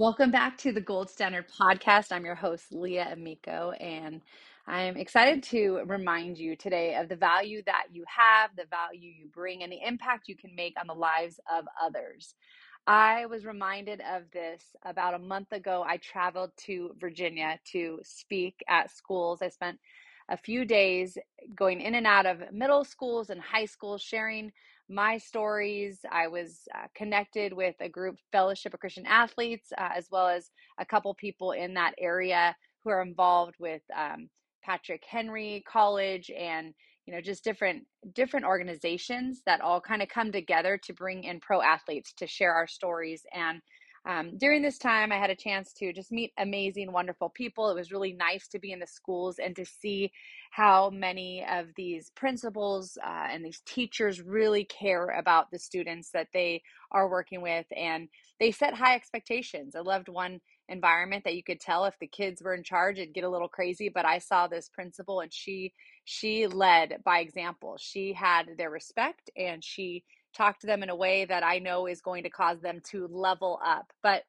Welcome back to the Gold Standard Podcast. I'm your host, Leah Amico, and I'm excited to remind you today of the value that you have, the value you bring, and the impact you can make on the lives of others. I was reminded of this about a month ago. I traveled to Virginia to speak at schools. I spent a few days going in and out of middle schools and high schools, sharing my stories. I was uh, connected with a group, Fellowship of Christian Athletes, uh, as well as a couple people in that area who are involved with um, Patrick Henry College and you know just different different organizations that all kind of come together to bring in pro athletes to share our stories and um, during this time, I had a chance to just meet amazing, wonderful people. It was really nice to be in the schools and to see how many of these principals uh, and these teachers really care about the students that they are working with. And they set high expectations. I loved one environment that you could tell if the kids were in charge, it'd get a little crazy. But I saw this principal and she she led by example. She had their respect and she talk to them in a way that I know is going to cause them to level up. But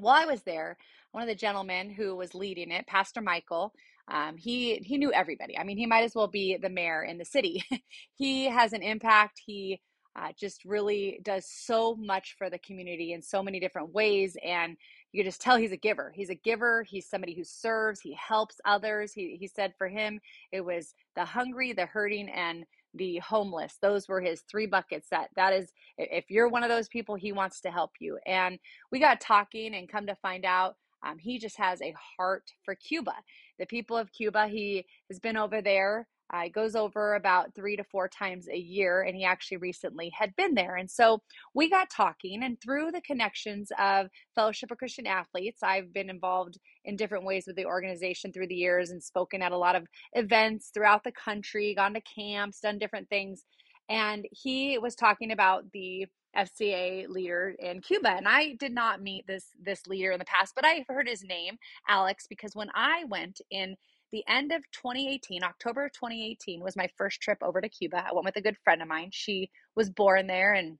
while I was there, one of the gentlemen who was leading it, Pastor Michael, um, he he knew everybody. I mean, he might as well be the mayor in the city. he has an impact. He uh, just really does so much for the community in so many different ways, and you just tell he's a giver. He's a giver. He's somebody who serves. He helps others. He he said for him it was the hungry, the hurting, and the homeless those were his three buckets that that is if you're one of those people he wants to help you. And we got talking and come to find out um, he just has a heart for cuba. The people of cuba he has been over there uh, he goes over about three to four times a year, and he actually recently had been there. And so we got talking, and through the connections of Fellowship of Christian Athletes, I've been involved in different ways with the organization through the years and spoken at a lot of events throughout the country, gone to camps, done different things. And he was talking about the FCA leader in Cuba. And I did not meet this this leader in the past, but I heard his name, Alex, because when I went in the end of 2018, October of 2018, was my first trip over to Cuba. I went with a good friend of mine. She was born there, and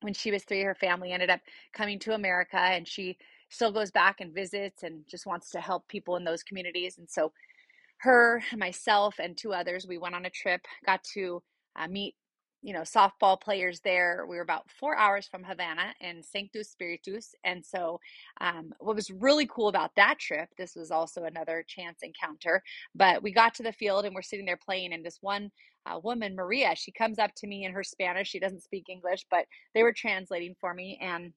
when she was three, her family ended up coming to America, and she still goes back and visits and just wants to help people in those communities. And so, her, myself, and two others, we went on a trip, got to uh, meet you know, softball players there. We were about four hours from Havana in Sancti Spiritus. And so, um, what was really cool about that trip, this was also another chance encounter, but we got to the field and we're sitting there playing, and this one uh, woman, Maria, she comes up to me in her Spanish. She doesn't speak English, but they were translating for me. And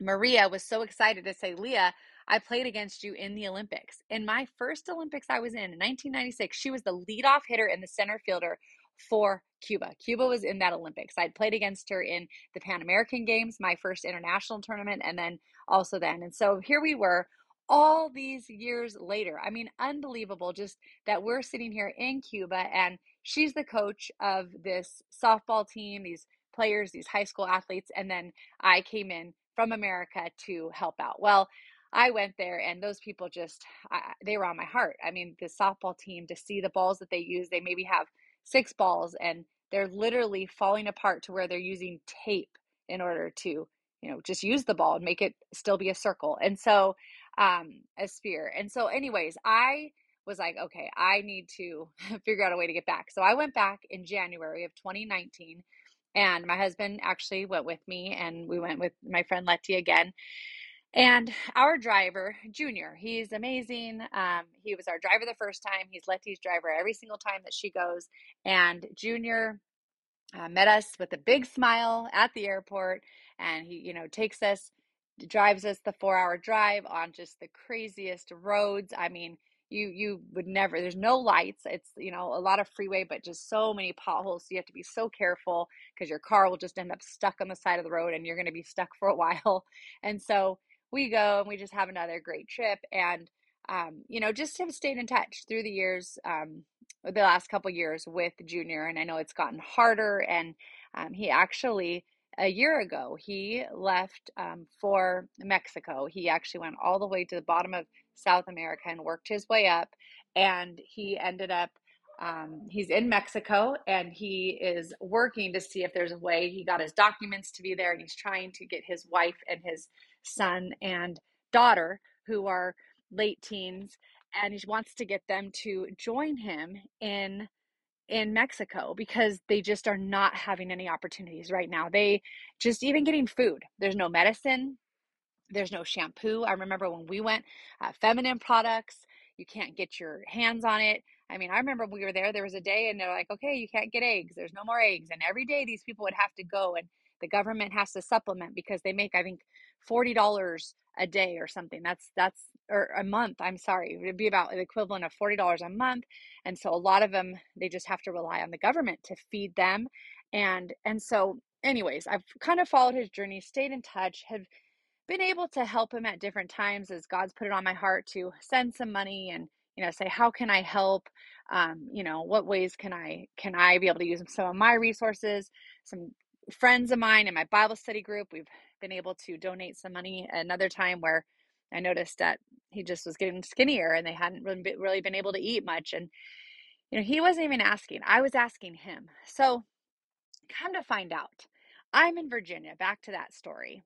Maria was so excited to say, Leah, I played against you in the Olympics. In my first Olympics I was in, in 1996, she was the leadoff hitter and the center fielder for Cuba. Cuba was in that Olympics. I'd played against her in the Pan American Games, my first international tournament, and then also then. And so here we were all these years later. I mean, unbelievable just that we're sitting here in Cuba and she's the coach of this softball team, these players, these high school athletes. And then I came in from America to help out. Well, I went there and those people just, I, they were on my heart. I mean, the softball team to see the balls that they use, they maybe have six balls and they're literally falling apart to where they're using tape in order to you know just use the ball and make it still be a circle and so um a sphere and so anyways i was like okay i need to figure out a way to get back. So i went back in january of 2019 and my husband actually went with me and we went with my friend letty again and our driver, Junior, he's amazing. Um, he was our driver the first time. He's Letty's driver every single time that she goes. And Junior uh, met us with a big smile at the airport, and he, you know, takes us, drives us the four-hour drive on just the craziest roads. I mean, you you would never. There's no lights. It's you know a lot of freeway, but just so many potholes. So you have to be so careful because your car will just end up stuck on the side of the road, and you're going to be stuck for a while. And so we go and we just have another great trip. And um, you know, just have stayed in touch through the years, um, the last couple years with Junior. And I know it's gotten harder. And um, he actually, a year ago, he left um, for Mexico. He actually went all the way to the bottom of South America and worked his way up. And he ended up um, he's in Mexico and he is working to see if there's a way. He got his documents to be there and he's trying to get his wife and his son and daughter, who are late teens, and he wants to get them to join him in in Mexico because they just are not having any opportunities right now. They just even getting food. There's no medicine there's no shampoo. I remember when we went, uh, feminine products, you can't get your hands on it. I mean, I remember we were there, there was a day and they're like, okay, you can't get eggs. There's no more eggs. And every day these people would have to go and the government has to supplement because they make, I think, $40 a day or something. That's, that's, or a month. I'm sorry. It would be about the equivalent of $40 a month. And so a lot of them, they just have to rely on the government to feed them. And, and so anyways, I've kind of followed his journey, stayed in touch, have been able to help him at different times as God's put it on my heart to send some money and you know say how can I help um, you know what ways can I can I be able to use some of my resources some friends of mine in my Bible study group we've been able to donate some money another time where I noticed that he just was getting skinnier and they hadn't really been, able to eat much and you know he wasn't even asking I was asking him so come to find out I'm in Virginia back to that story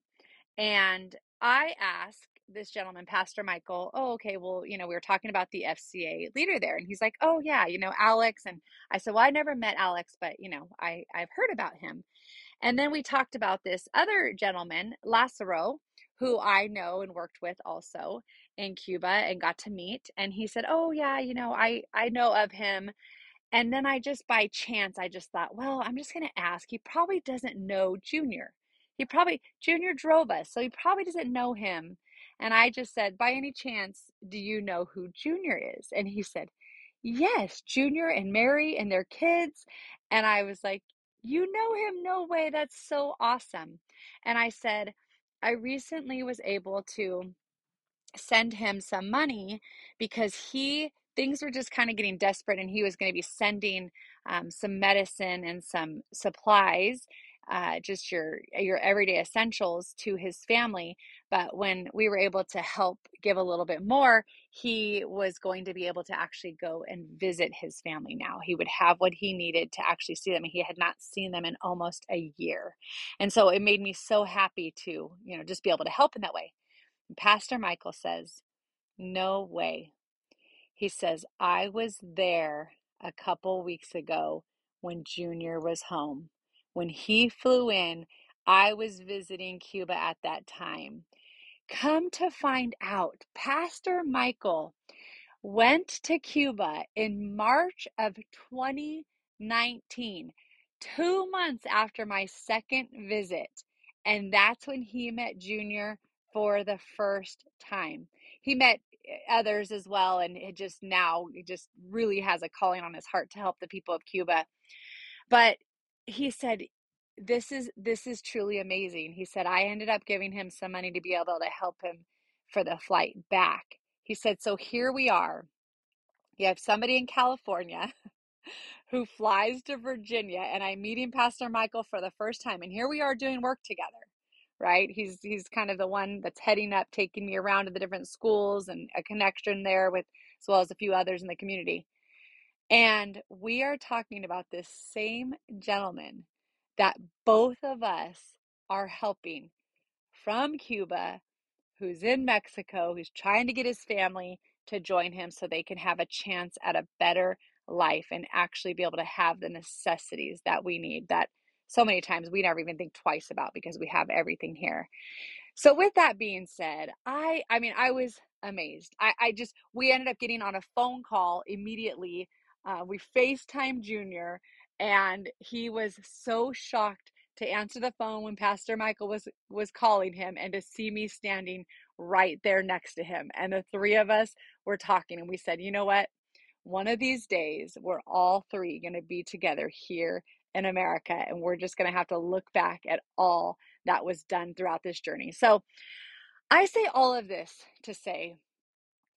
and I asked this gentleman, Pastor Michael, oh, okay, well, you know, we were talking about the FCA leader there. And he's like, oh, yeah, you know, Alex. And I said, well, I never met Alex, but, you know, I, I've heard about him. And then we talked about this other gentleman, Lazaro, who I know and worked with also in Cuba and got to meet. And he said, oh, yeah, you know, I, I know of him and then I just by chance, I just thought, well, I'm just going to ask. He probably doesn't know Junior. He probably, Junior drove us, so he probably doesn't know him. And I just said, by any chance, do you know who Junior is? And he said, yes, Junior and Mary and their kids. And I was like, you know him? No way. That's so awesome. And I said, I recently was able to send him some money because he things were just kind of getting desperate and he was going to be sending um, some medicine and some supplies uh, just your your everyday essentials to his family but when we were able to help give a little bit more he was going to be able to actually go and visit his family now he would have what he needed to actually see them he had not seen them in almost a year and so it made me so happy to you know just be able to help in that way Pastor Michael says, No way. He says, I was there a couple weeks ago when Junior was home. When he flew in, I was visiting Cuba at that time. Come to find out, Pastor Michael went to Cuba in March of 2019, two months after my second visit. And that's when he met Junior for the first time. He met eh, others as well, and it just now it just really has a calling on his heart to help the people of Cuba. But he said, This is this is truly amazing. He said, I ended up giving him some money to be able to help him for the flight back. He said, So here we are. You have somebody in California who flies to Virginia, and I'm meeting Pastor Michael for the first time. And here we are doing work together, right? He's he's kind of the one that's heading up, taking me around to the different schools and a connection there with as well as a few others in the community. And we are talking about this same gentleman that both of us are helping from Cuba who's in Mexico, who's trying to get his family to join him so they can have a chance at a better life and actually be able to have the necessities that we need that so many times we never even think twice about because we have everything here. So with that being said, I I mean I was amazed. I, I just we ended up getting on a phone call immediately. Uh, we FaceTime Junior and he was so shocked to answer the phone when Pastor Michael was was calling him and to see me standing right there next to him. And the three of us were talking and we said, "You know what? One of these days we're all three going to be together here in America and we're just going to have to look back at all that was done throughout this journey." So, I say all of this to say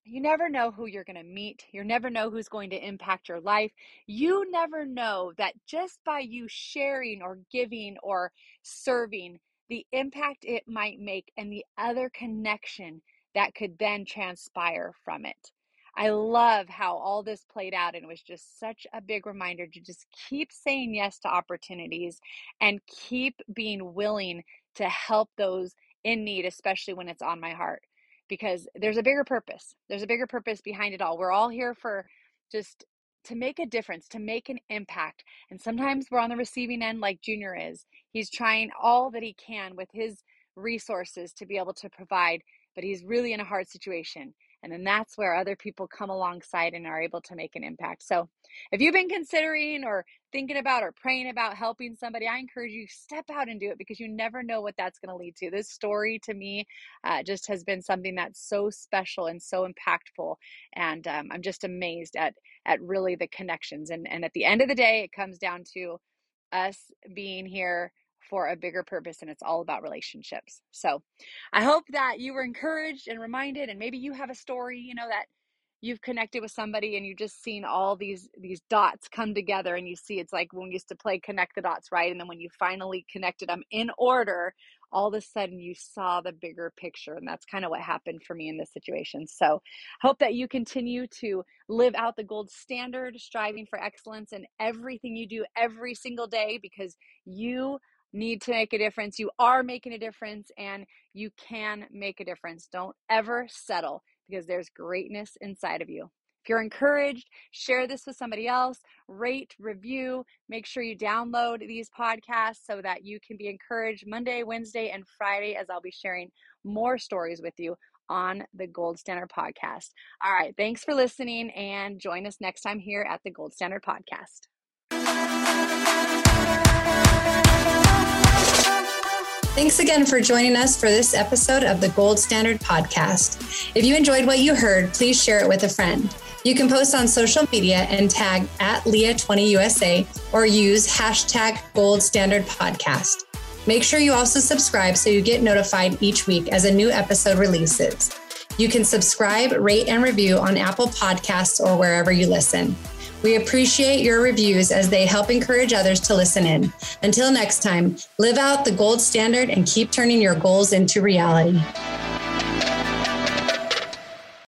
you never know who you're going to meet. You never know who's going to impact your life. You never know that just by you sharing or giving or serving, the impact it might make and the other connection that could then transpire from it. I love how all this played out, and it was just such a big reminder to just keep saying yes to opportunities and keep being willing to help those in need, especially when it's on my heart because there's a bigger purpose. There's a bigger purpose behind it all. We're all here for just to make a difference, to make an impact. And sometimes we're on the receiving end, like Junior is. He's trying all that he can with his resources to be able to provide, but he's really in a hard situation. And then that's where other people come alongside and are able to make an impact. So if you've been considering or thinking about or praying about helping somebody, I encourage you step out and do it because you never know what that's going to lead to. This story to me uh, just has been something that's so special and so impactful, and um, I'm just amazed at at really the connections. And and at the end of the day, it comes down to us being here for a bigger purpose and it's all about relationships. So I hope that you were encouraged and reminded and maybe you have a story, you know, that you've connected with somebody and you've just seen all these these dots come together and you see it's like when we used to play connect the dots, right? And then when you finally connected them in order, all of a sudden you saw the bigger picture and that's kind of what happened for me in this situation so hope that you continue to live out the gold standard striving for excellence in everything you do every single day because you need to make a difference. You are making a difference and you can make a difference. Don't ever settle because there's greatness inside of you. If you're encouraged, share this with somebody else, rate, review, make sure you download these podcasts so that you can be encouraged Monday, Wednesday, and Friday as I'll be sharing more stories with you on the Gold Standard Podcast. All right, thanks for listening and join us next time here at the Gold Standard Podcast. Thanks again for joining us for this episode of the Gold Standard Podcast. If you enjoyed what you heard, please share it with a friend. You can post on social media and tag at Leah20USA or use hashtag Gold Standard Podcast. Make sure you also subscribe so you get notified each week as a new episode releases. You can subscribe, rate, and review on Apple Podcasts or wherever you listen. We appreciate your reviews as they help encourage others to listen in. Until next time, live out the gold standard and keep turning your goals into reality.